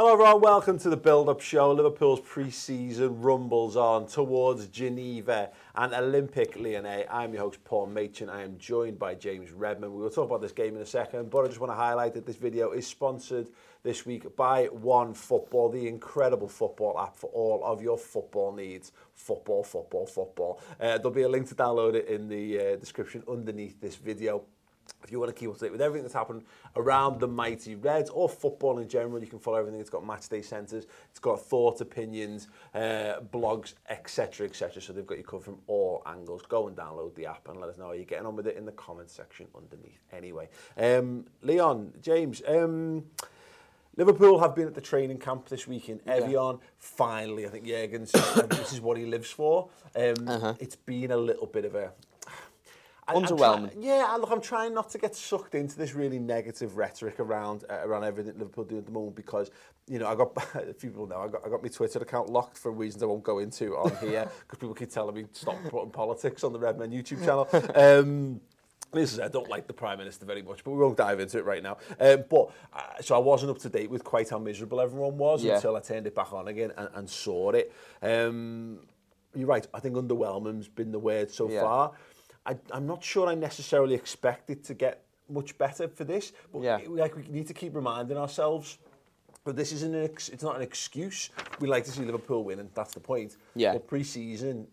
Hello, everyone. Welcome to the Build Up Show. Liverpool's pre season rumbles on towards Geneva and Olympique Lyonnais. I'm your host, Paul Machin. I am joined by James Redman. We will talk about this game in a second, but I just want to highlight that this video is sponsored this week by One Football, the incredible football app for all of your football needs. Football, football, football. Uh, there'll be a link to download it in the uh, description underneath this video. If you want to keep up to date with everything that's happened around the mighty Reds or football in general, you can follow everything. It's got match day centres, it's got thought, opinions, uh, blogs, etc., etc. So they've got you covered from all angles. Go and download the app and let us know how you're getting on with it in the comments section underneath. Anyway, um, Lyon, James. Um, Liverpool have been at the training camp this week in Evian. Yeah. Finally, I think Jurgen's, this is what he lives for. Um, uh-huh. It's been a little bit of a underwhelming. Yeah, look, I'm trying not to get sucked into this really negative rhetoric around uh, around everything Liverpool do at the moment because you know I got a few people know I got I got my Twitter account locked for reasons I won't go into on here because people keep telling me stop putting politics on the Redmen YouTube channel. Um, this is, I don't like the Prime Minister very much, but we won't dive into it right now. Um, but uh, so I wasn't up to date with quite how miserable everyone was yeah. until I turned it back on again and, and saw it. Um, you're right. I think underwhelming's been the word so yeah. far. I, I'm not sure I necessarily expect it to get much better for this, but yeah. like we need to keep reminding ourselves but this isn't an ex- it's not an excuse. We like to see Liverpool win, and that's the point. Yeah. But pre-season,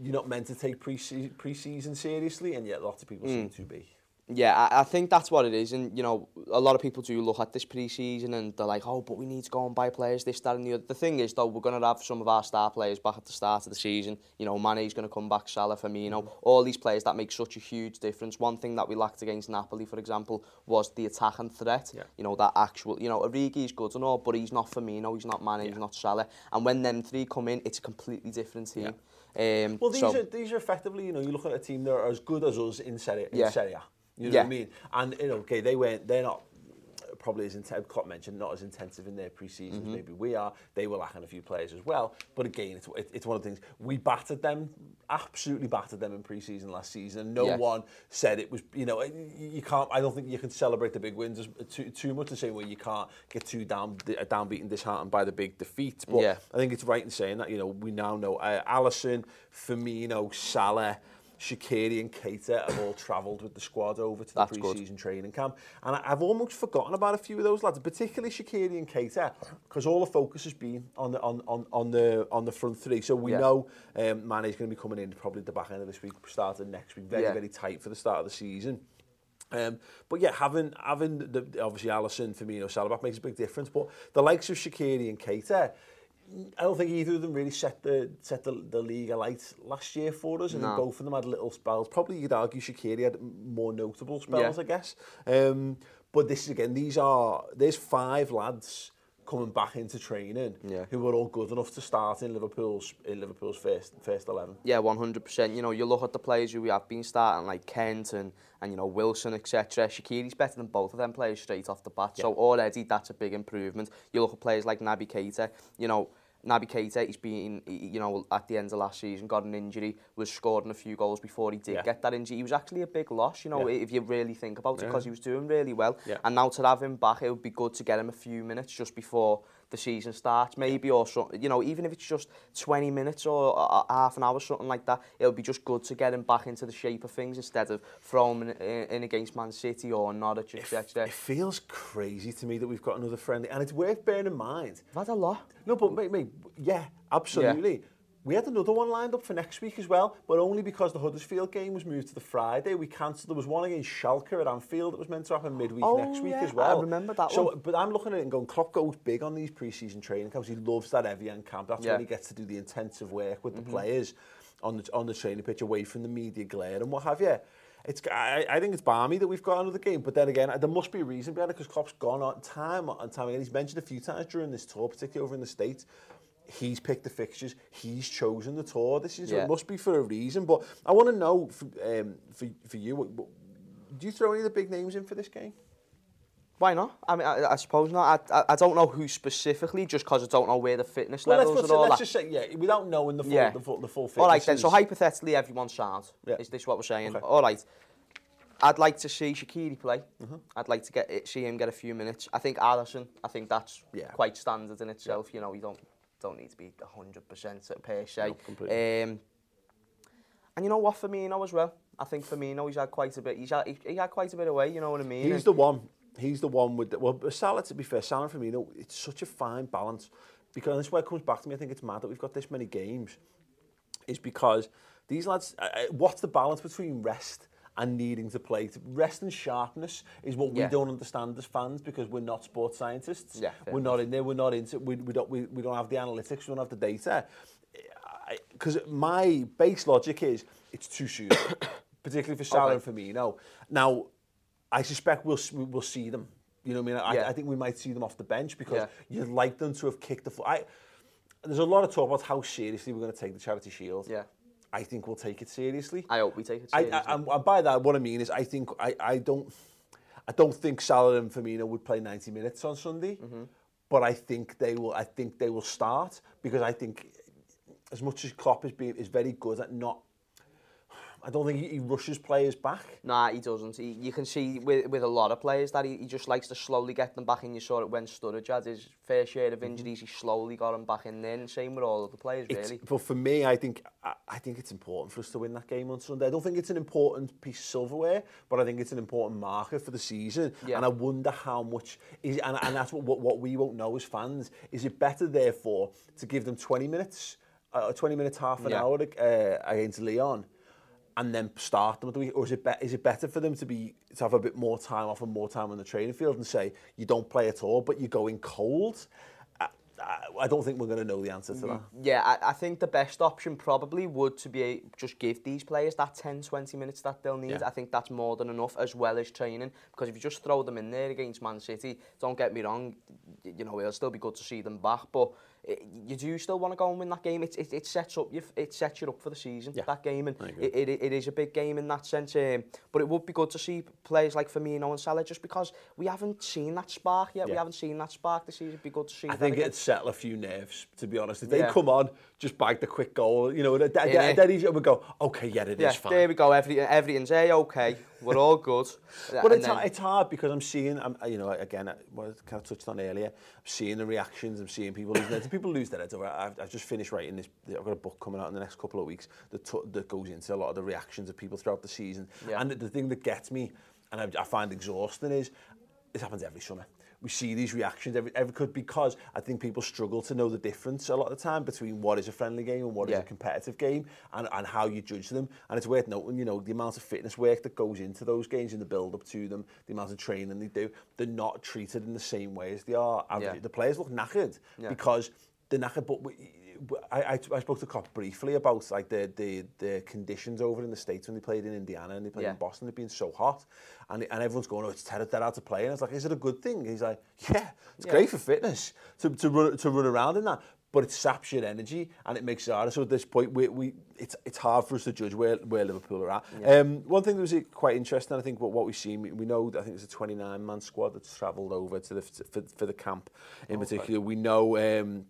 you're not meant to take pre-season, pre-season seriously, and yet lots of people mm. seem to be. Yeah, I, I think that's what it is. And, you know, a lot of people do look at this pre-season and they're like, oh, but we need to go and buy players, this, that and the other. The thing is, though, we're going to have some of our star players back at the start of the season. You know, Mane's going to come back, Salah, Firmino, mm. all these players that make such a huge difference. One thing that we lacked against Napoli, for example, was the attack and threat. Yeah. You know, that actual, you know, Origi's good and all, but he's not Firmino, he's not Mane, yeah. he's not Salah. And when them three come in, it's a completely different team. Yeah. Um, well, these, so, are, these are effectively, you know, you look at a team that are as good as us in Serie, in yeah. Serie A. You know yeah. what I mean? And you know, okay, they weren't. They're not probably as intensive. Klopp mentioned not as intensive in their pre-seasons. Mm-hmm. Maybe we are. They were lacking a few players as well. But again, it's it's one of the things we battered them, absolutely battered them in pre-season last season. No yes. one said it was. You know, you can't. I don't think you can celebrate the big wins too, too much the same way you can't get too down downbeaten, disheartened by the big defeats. But yeah. I think it's right in saying that. You know, we now know uh, Alisson, Firmino, Salah. Shaqiri and Keita have all travelled with the squad over to the pre-season training camp. And I, I've almost forgotten about a few of those lads, particularly Shaqiri and Keita, because all the focus has been on the on on on the on the front three. So we yeah. know um, Mane's going to be coming in probably at the back end of this week, starting next week. Very yeah. very tight for the start of the season. Um, but yeah, having having the, obviously Alisson, Firmino, Salah, makes a big difference. But the likes of Shaqiri and Keita, I don't think either of them really set the set the, the league alight last year for us, and no. both of them had little spells. Probably you'd argue Shaqiri had more notable spells, yeah. I guess. Um, but this is again, these are there's five lads coming back into training yeah. who were all good enough to start in Liverpool's in Liverpool's first first eleven. Yeah, one hundred percent. You know, you look at the players who we have been starting like Kent and and you know Wilson, etc. Shaqiri's better than both of them players straight off the bat. Yeah. So already that's a big improvement. You look at players like Naby Keita. You know Naby Keita, he's been, you know, at the end of last season, got an injury, was scoring a few goals before he did yeah. get that injury. He was actually a big loss, you know, yeah. if you really think about yeah. it, because he was doing really well. Yeah. And now to have him back, it would be good to get him a few minutes just before the season starts, maybe, or something, you know, even if it's just 20 minutes or uh, half an hour, something like that, it'll be just good to get him back into the shape of things instead of throwing him in, in against Man City or Norwich, etc. It feels crazy to me that we've got another friendly, and it's worth bearing in mind. We've had a lot. No, but mate, mate yeah, absolutely. Yeah. We had another one lined up for next week as well, but only because the Huddersfield game was moved to the Friday. We cancelled. There was one against Schalke at Anfield that was meant to happen midweek oh, next week yeah. as well. I remember that so, one. But I'm looking at it and going, Klopp goes big on these pre-season training camps. He loves that Evian camp. That's yeah. when he gets to do the intensive work with mm -hmm. the mm-hmm. players on the on the training pitch, away from the media glare and what have you. It's, I, I think it's barmy that we've got another game, but then again, there must be a reason behind it because Klopp's gone on time and time again. He's mentioned a few times during this tour, particularly over in the States, he's picked the fixtures, he's chosen the tour. This is yeah. it must be for a reason. But I want to know for, um, for for you, do you throw any of the big names in for this game? Why not? I mean, I, I suppose not. I, I, I don't know who specifically, just because I don't know where the fitness well, levels let's, and all let's that. just say, yeah, without knowing the full, yeah. the full, the full fitness. All right then. So hypothetically, everyone's sound. Yeah. Is this what we're saying? Okay. All right. I'd like to see Shaqiri play. Mm -hmm. I'd like to get see him get a few minutes. I think Alisson. I think that's yeah. quite standard in itself. Yeah. You know, you don't don't need to be 100% per se. No, um, and you know what, Firmino as well. I think Firmino, he's had quite a bit. He's had, he, he had quite a bit away. You know what I mean? He's and the one. He's the one with the, well, Salah. To be fair, Salah and Firmino, it's such a fine balance because this where it comes back to me. I think it's mad that we've got this many games. Is because these lads. Uh, uh what's the balance between rest? And needing to play. To rest and sharpness is what yeah. we don't understand as fans because we're not sports scientists. Yeah, we're not in there. We're not into. We, we don't. We, we don't have the analytics. We don't have the data. Because my base logic is it's too soon, particularly for Salah okay. and Firmino. Now, I suspect we'll we'll see them. You know what I mean? I, yeah. I think we might see them off the bench because yeah. you'd like them to have kicked the foot. I, there's a lot of talk about how seriously we're going to take the Charity Shield. Yeah. I think we'll take it seriously. I hope we take it seriously. I, I, and by that, what I mean is, I think I, I don't, I don't think Salah and Firmino would play 90 minutes on Sunday, mm -hmm. but I think they will. I think they will start because I think, as much as Klopp is being is very good at not I don't think he, rushes players back. Nah, he doesn't. He, you can see with, with a lot of players that he, he just likes to slowly get them back in. You saw it when Sturridge had his fair share of mm-hmm. injuries. He slowly got them back in then. Same with all of the players, really. But for me, I think I, I think it's important for us to win that game on Sunday. I don't think it's an important piece of silverware, but I think it's an important marker for the season. Yeah. And I wonder how much, is, and, and that's what, what, what we won't know as fans, is it better, therefore, to give them 20 minutes, uh, 20 minutes, half an yeah. hour uh, against Leon, and then start them at the week? Or is it, be is it better for them to be to have a bit more time off and more time on the training field and say, you don't play at all, but you're going cold? I, I, I don't think we're going to know the answer to mm, that. Yeah, I, I think the best option probably would to be a, just give these players that 10, 20 minutes that they'll need. Yeah. I think that's more than enough as well as training because if you just throw them in there against Man City, don't get me wrong, you know, it'll still be good to see them back, but it, you do still want to go and win that game. It, it, it sets up you, it sets you up for the season, yeah. that game. And it, it, it is a big game in that sense. Um, but it would be good to see players like Firmino and Salah just because we haven't seen that spark yet. Yeah. We haven't seen that spark this season. It'd be good to see I think it'd settle a few nerves, to be honest. If they yeah. come on, just bagged a quick goal. You know, and then, yeah. then he would go, okay, yeah, it yeah, is fine. There we go, Every, everything's A-okay. we're all good. but it's, then... it's hard because I'm seeing, I'm, you know, again, what I kind of touched on earlier, I'm seeing the reactions, I'm seeing people losing their People lose their heads over I've, I've just finished writing this, I've got a book coming out in the next couple of weeks that, that goes into a lot of the reactions of people throughout the season. Yeah. And the, the thing that gets me, and I, I find exhausting is, this happens every summer we see these reactions every, every could because I think people struggle to know the difference a lot of the time between what is a friendly game and what yeah. is a competitive game and, and how you judge them. And it's worth noting, you know, the amount of fitness work that goes into those games and the build up to them, the amount of training they do, they're not treated in the same way as they are. Yeah. The players look knackered yeah. because they're knackered, but we, I, I, I spoke to Klopp briefly about like the, the the conditions over in the states when they played in Indiana and they played yeah. in Boston. They've been so hot, and and everyone's going, "Oh, it's terrible hard to play." And it's like, "Is it a good thing?" He's like, "Yeah, it's yeah. great for fitness to to run to run around in that." But it saps your energy and it makes it harder. So at this point, we, we it's it's hard for us to judge where, where Liverpool are at. Yeah. Um, one thing that was quite interesting, I think, what, what we've seen, we, know, I think there's a 29-man squad that's travelled over to the for, for the camp in oh, particular. Okay. We know um,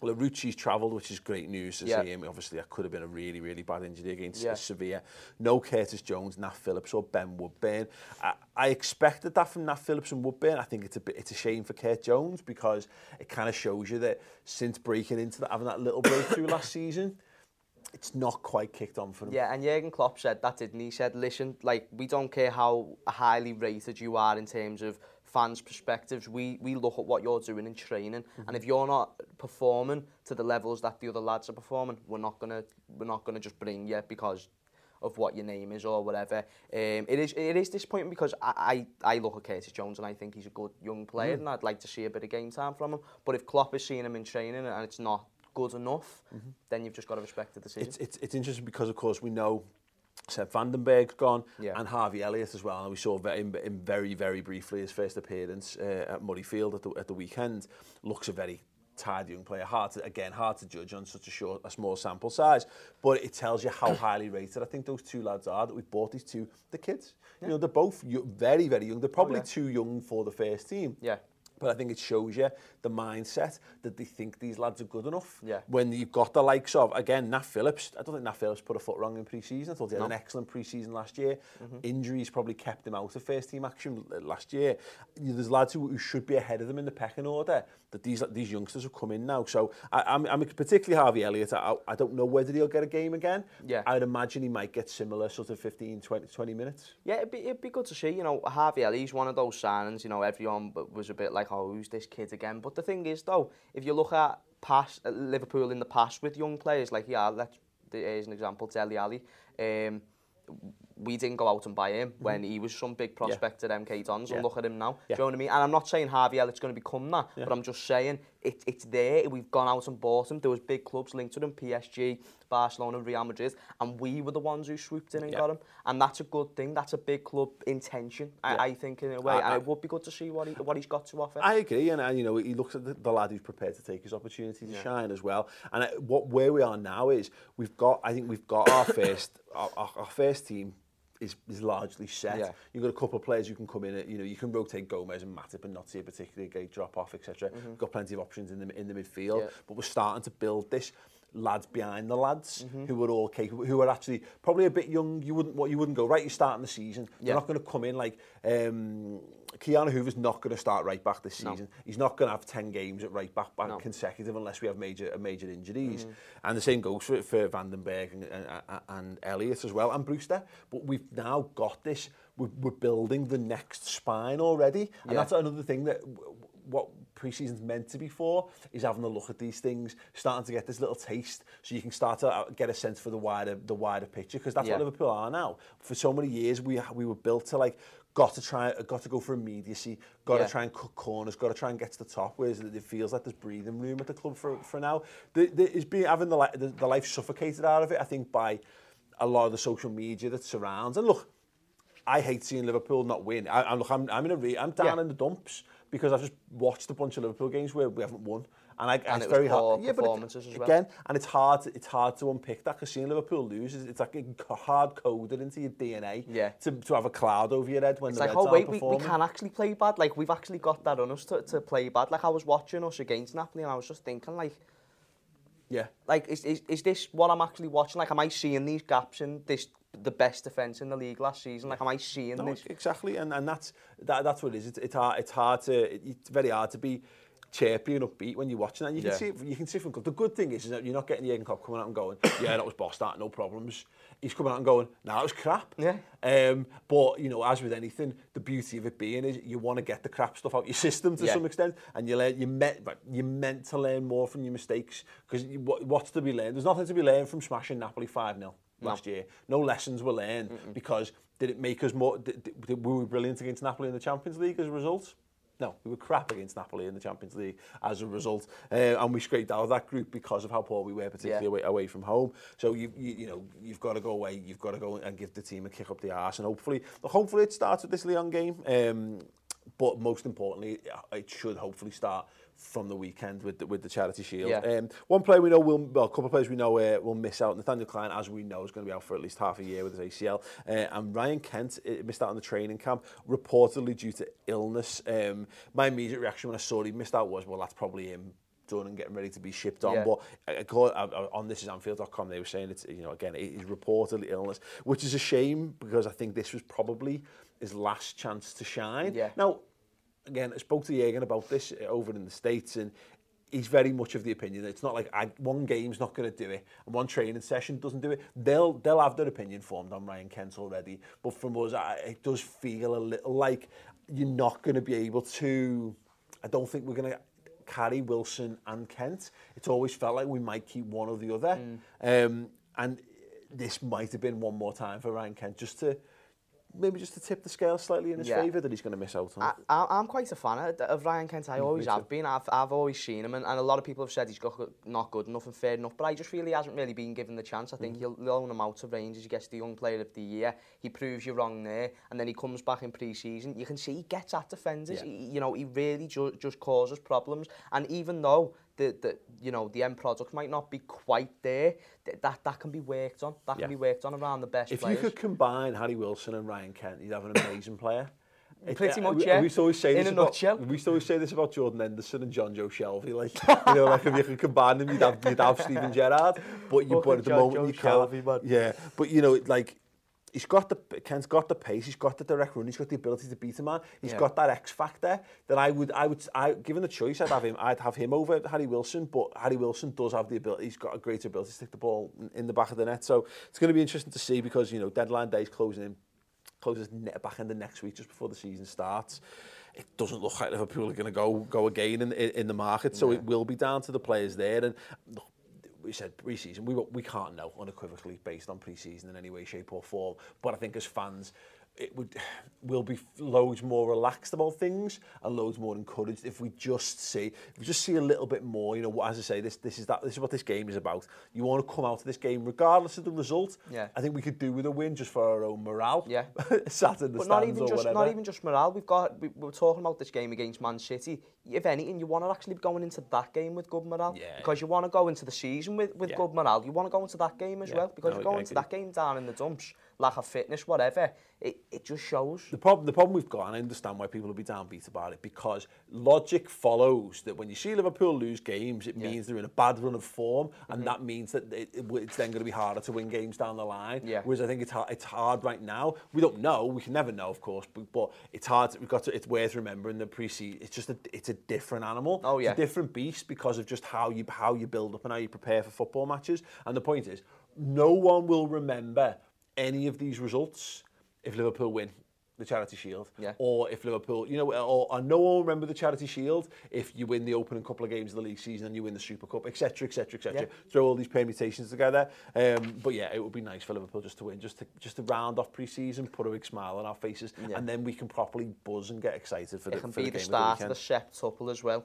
Well, Origi's travelled, which is great news to yeah. see him. Obviously, that could have been a really, really bad injury against yeah. Sevilla. No Curtis Jones, Nat Phillips or Ben Woodburn. I, I expected that from Nat Phillips and Woodburn. I think it's a bit, it's a shame for Kurt Jones because it kind of shows you that since breaking into that, having that little breakthrough last season, it's not quite kicked on for him. Yeah, and Jurgen Klopp said that, didn't he? He said, listen, like, we don't care how highly rated you are in terms of fans' perspectives, we, we look at what you're doing in training, mm -hmm. and mm-hmm. if you're not performing to the levels that the other lads are performing, we're not gonna we're not gonna just bring you because of what your name is or whatever. Um, it is it is disappointing because I, I, I look at Curtis Jones and I think he's a good young player mm. and I'd like to see a bit of game time from him. But if Klopp is seeing him in training and it's not good enough, mm -hmm. then you've just got to respect the decision. It's, it's, it's interesting because, of course, we know Seb Vandenberg's gone, yeah. and Harvey Elliott as well. And we saw him, him very, very briefly his first appearance uh, at Murrayfield at the, at the weekend. Looks a very tired young player. Hard to, again, hard to judge on such a short, a small sample size, but it tells you how highly rated I think those two lads are that we've bought these two, the kids. Yeah. You know, they're both very, very young. They're oh, probably oh, yeah. too young for the first team. Yeah. But I think it shows you the mindset that they think these lads are good enough. Yeah. When you've got the likes of, again, Nat Phillips. I don't think Nat Phillips put a foot wrong in pre-season. I thought he had no. an excellent pre-season last year. Mm -hmm. Injuries probably kept him out of first team action last year. There's lads who, who should be ahead of them in the pecking order that these these youngsters have come in now. So I, I'm, I'm particularly Harvey Elliott. I, I don't know whether he'll get a game again. Yeah. I'd imagine he might get similar sort of 15, 20, 20 minutes. Yeah, it'd be, it'd be good to see. You know, Harvey Elliott's one of those signings, you know, everyone was a bit like, how's this kid again? But the thing is, though, if you look at past at uh, Liverpool in the past with young players, like, yeah, let's, here's an example, Deli Ali, um, we didn't go out and buy him mm -hmm. when mm-hmm. he was some big prospect yeah. at MK Dons, yeah. and look at him now. Yeah. Do you know what I mean? And I'm not saying Harvey Elliott's going to become that, yeah. but I'm just saying it, it's there. We've gone out and bought him. There was big clubs linked to him, PSG, Barcelona, Real Madrid, and we were the ones who swooped in and yeah. got him. And that's a good thing. That's a big club intention, yeah. I, I think, in a way. I, and I, it would be good to see what, he, what he's got to offer. I agree, and, and you know, he looks at the, the lad who's prepared to take his opportunity to yeah. shine as well. And uh, what where we are now is we've got, I think we've got our first, our, our first team is, is largely set. Yeah. You've got a couple of players who can come in. At, you know, you can rotate Gomez and Matip and not see a particularly gay drop off, etc. Mm -hmm. We've got plenty of options in the in the midfield, yeah. but we're starting to build this lads behind the lads mm -hmm. who were all capable, who were actually probably a bit young. You wouldn't what you wouldn't go right. You're starting the season. Yeah. You're not going to come in like um, Keanu Hoover's not going to start right back this season. No. He's not going to have 10 games at right back, back no. consecutive unless we have major major injuries. Mm -hmm. And the same goes for, for Vandenberg and, and, and Elliot as well and Brewster. But we've now got this. We're, we're building the next spine already, and yeah. that's another thing that what pre-season's meant to be for is having a look at these things, starting to get this little taste so you can start to uh, get a sense for the wider the wider picture because that's yeah. what Liverpool are now. For so many years we we were built to like got to try, got to go for immediacy, got yeah. to try and cut corners, got to try and get to the top. Whereas it feels like there's breathing room at the club for, for now. Is being having the, the, the life suffocated out of it, I think, by a lot of the social media that surrounds. And look, I hate seeing Liverpool not win. I, I look, I'm, I'm in a re I'm down yeah. in the dumps because I've just watched a bunch of Liverpool games where we haven't won. And, I, and, it's very hard. Yeah, performances it, well. Again, and it's hard. To, it's hard to unpick that because seeing Liverpool lose, it's, it's like hard coded into your DNA. Yeah. To, to have a cloud over your head when it's the like, Reds oh wait, we, we can actually play bad. Like we've actually got that on us to, to play bad. Like I was watching us against Napoli and I was just thinking like. Yeah. Like, is, is, is this what I'm actually watching? Like, am I seeing these gaps in this the best defence in the league last season. Like, am I seeing no, this? Exactly, and and that's that, that's what it is. It's, it's hard. It's hard to. It's very hard to be chirpy and upbeat when you're watching that. And you yeah. can see you can see from the good thing is, is that you're not getting the Jurgen Klopp coming out and going, yeah, that was boss that, no problems. He's coming out and going, nah, it was crap. Yeah. Um, but you know, as with anything, the beauty of it being is you want to get the crap stuff out your system to yeah. some extent, and you learn you meant you're meant to learn more from your mistakes because what, what's to be learned? There's nothing to be learned from smashing Napoli five 0 no. last year. No lessons were learned mm -mm. because did it make us more? Did, did, were we brilliant against Napoli in the Champions League as a result? No, we were crap against Napoli in the Champions League as a result, uh, and we scraped out of that group because of how poor we were, particularly yeah. away, away from home. So you, you, you know, you've got to go away, you've got to go and give the team a kick up the arse, and hopefully, hopefully it starts with this Leon game. Um, but most importantly, it should hopefully start from the weekend with the, with the Charity Shield. Yeah. Um, one player we know will, well, a couple of players we know uh, will miss out. Nathaniel Clyne, as we know, is going to be out for at least half a year with his ACL. Uh, and Ryan Kent uh, missed out on the training camp, reportedly due to illness. Um, my immediate reaction when I saw he missed out was, well, that's probably him done and getting ready to be shipped on. Yeah. But uh, uh on this is Anfield.com, they were saying it's you know again it is reportedly illness, which is a shame because I think this was probably his last chance to shine. Yeah. Now again, I spoke to Jürgen about this uh, over in the States, and he's very much of the opinion that it's not like I, one game's not going to do it and one training session doesn't do it. They'll they'll have their opinion formed on Ryan Kent already, but from us, I, it does feel a little like you're not going to be able to. I don't think we're going to carry Wilson and Kent. It's always felt like we might keep one or the other, mm. um, and this might have been one more time for Ryan Kent just to maybe just to tip the scale slightly in his yeah. favour that he's going to miss out on? I, I, I'm quite a fan of, of Ryan Kent. I mm, always have been. I've, I've always seen him, and, and a lot of people have said he's got, not good enough and fair enough, but I just feel he hasn't really been given the chance. I think mm. he'll loan him out of Rangers. He gets the young player of the year. He proves you wrong there, and then he comes back in pre-season. You can see he gets at defenders. Yeah. He, you know, he really ju just causes problems. And even though the, the, you know, the end product might not be quite there. Th that, that can be worked on. That yeah. can be worked on around the best if players. If you could combine Harry Wilson and Ryan Kent, you'd have an amazing player. It, Pretty much, yeah. We, used to always say In this about, nutshell. We used to always say this about Jordan Henderson and John Joe Shelby. Like, you know, like if you could combine them, you'd have, you'd have Steven Gerrard. But you, but at the John moment Joe you Shelby, can't. Man. Yeah, but you know, like he's got the Ken's got the pace, he's got the direct run, he's got the ability to beat a man, he's yeah. got that X factor that I would I would I given the choice I'd have him I'd have him over Harry Wilson, but Harry Wilson does have the ability he's got a greater ability to stick the ball in the back of the net. So it's going to be interesting to see because you know deadline day is closing in closes back end of next week just before the season starts. it doesn't look like Liverpool are going to go go again in, in, in the market. So yeah. it will be down to the players there. And look, we said pre-season, we, we can't know unequivocally based on pre-season in any way, shape or form. But I think as fans, it would will be loads more relaxed about things and loads more encouraged if we just see if we just see a little bit more you know as I say this this is that this is what this game is about. You want to come out of this game regardless of the result. Yeah. I think we could do with a win just for our own morale. Yeah. Sat in the but stands not even or just whatever. not even just morale. We've got we, we were talking about this game against Man City. If anything you want to actually be going into that game with good morale. Yeah, because you want to go into the season with with yeah. good morale. You want to go into that game as yeah. well because no, you're going into that game down in the dumps lack of fitness, whatever, it, it just shows. The problem, the problem we've got, and I understand why people will be downbeat about it, because logic follows that when you see Liverpool lose games, it yeah. means they're in a bad run of form, and mm -hmm. that means that it, it, it's then going to be harder to win games down the line. Yeah. Whereas I think it's hard, it's hard right now. We don't know, we can never know, of course, but, but it's hard. To, we've got to. It's worth remembering the pre-season. It's just a, it's a different animal. Oh yeah. It's a different beast because of just how you how you build up and how you prepare for football matches. And the point is, no one will remember any of these results if Liverpool win the Charity Shield, yeah. or if Liverpool, you know, or, no one will remember the Charity Shield if you win the opening couple of games of the league season and you win the Super Cup, etc., etc., etc. Throw all these permutations together. Um, but yeah, it would be nice for Liverpool just to win, just to just to round off pre-season, put a big smile on our faces, yeah. and then we can properly buzz and get excited for it the, can for be the, the start of the, of the as well.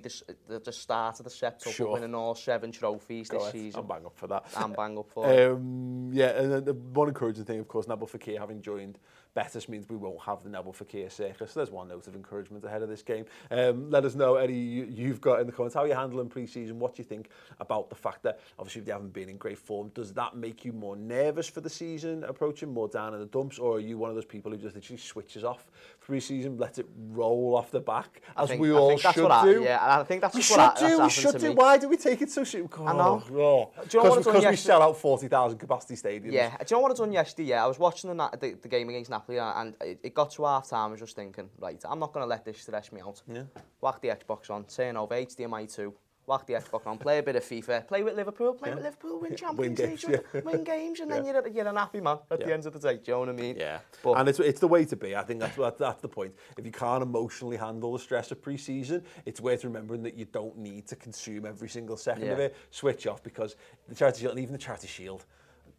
Be the, the, the start of the set up sure. winning all seven trophies Go this season. I'm bang up for that. I'm bang up for it. Um, yeah, and the one encouraging thing, of course, Nabil Fekir having joined Betis means we won't have the Nabil Fekir circus. So there's one note of encouragement ahead of this game. Um, let us know, Eddie, you, have got in the comments, how are you handling pre-season? What do you think about the fact that, obviously, they haven't been in great form? Does that make you more nervous for the season approaching, more down in the dumps, or are you one of those people who just literally switches off pre-season, let it roll off the back, as think, we all should do? I, yeah, I think that's we should what do. we should do. Why do we take it so seriously? Oh, I know. Oh. Do you know what because we sell out 40,000 capacity stadiums. Yeah. Do you know what I done yesterday? Yeah, I was watching the, the, the game against Napoli and it, it got to half time. I was just thinking, right, I'm not going to let this stress me out. Yeah. Whack the Xbox on, turn over HDMI 2, whack the Xbox on, play a bit of FIFA, play with Liverpool, play yeah. with Liverpool, win Champions win games, League, yeah. win games, and then you're, you're an happy man at yeah. the end of the day. Do you know what I mean? Yeah. But, and it's, it's the way to be. I think that's, that's, that's the point. If you can't emotionally handle the stress of pre-season, it's worth remembering that you don't need to consume every single second yeah. of it. Switch off because the Charity Shield, and even the Charity Shield,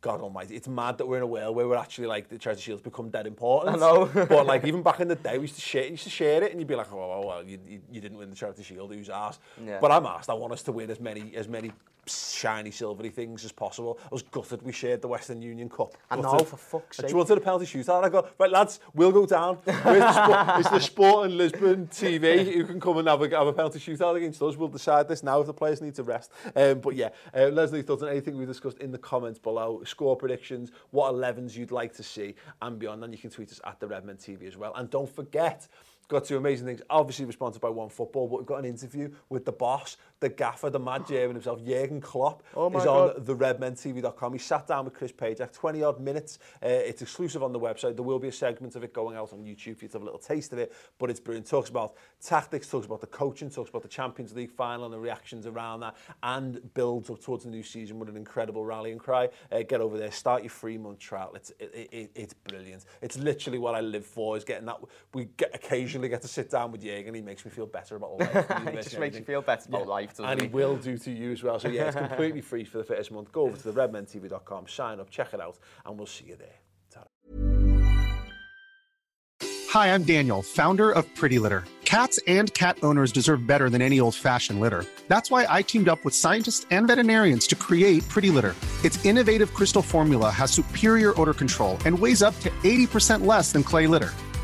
God almighty, it's mad that we're in a world where we're actually like the Charity Shield's become dead important. I know. but like even back in the day, we used to share, used to share it, and you'd be like, oh well, you, you, you didn't win the Charity Shield, who's asked? Yeah. But I'm asked. I want us to win as many as many shiny silvery things as possible. I was gutted we shared the Western Union Cup. I know, for fuck's sake. Do you wanted a penalty shootout. I go, right lads, we'll go down. it's the Sport and Lisbon TV. who can come and have a, have a penalty shootout against us. We'll decide this now if the players need to rest. Um, but yeah, uh, Leslie Thornton, anything we discussed in the comments below, score predictions, what 11s you'd like to see and beyond. And you can tweet us at the Redmen TV as well. And don't forget, got two amazing things. Obviously, we're sponsored by One Football, but we've got an interview with the boss, the gaffer, the mad German himself, Jurgen Klopp. Oh is God. on theredmentv.com. He sat down with Chris Pajak, 20 odd minutes. Uh, it's exclusive on the website. There will be a segment of it going out on YouTube for you to have a little taste of it, but it's brilliant. Talks about tactics, talks about the coaching, talks about the Champions League final and the reactions around that, and builds up towards the new season with an incredible rallying cry. Uh, get over there, start your free month trial. It's it, it, it's brilliant. It's literally what I live for. Is getting that. We get occasionally get to sit down with Jürgen. He makes me feel better about life. he just makes you feel better about yeah. life, doesn't and he? he will do to you as well. So yeah, it's completely free for the first month. Go over to theredmentv.com, sign up, check it out, and we'll see you there. Hi, I'm Daniel, founder of Pretty Litter. Cats and cat owners deserve better than any old-fashioned litter. That's why I teamed up with scientists and veterinarians to create Pretty Litter. Its innovative crystal formula has superior odor control and weighs up to 80% less than clay litter.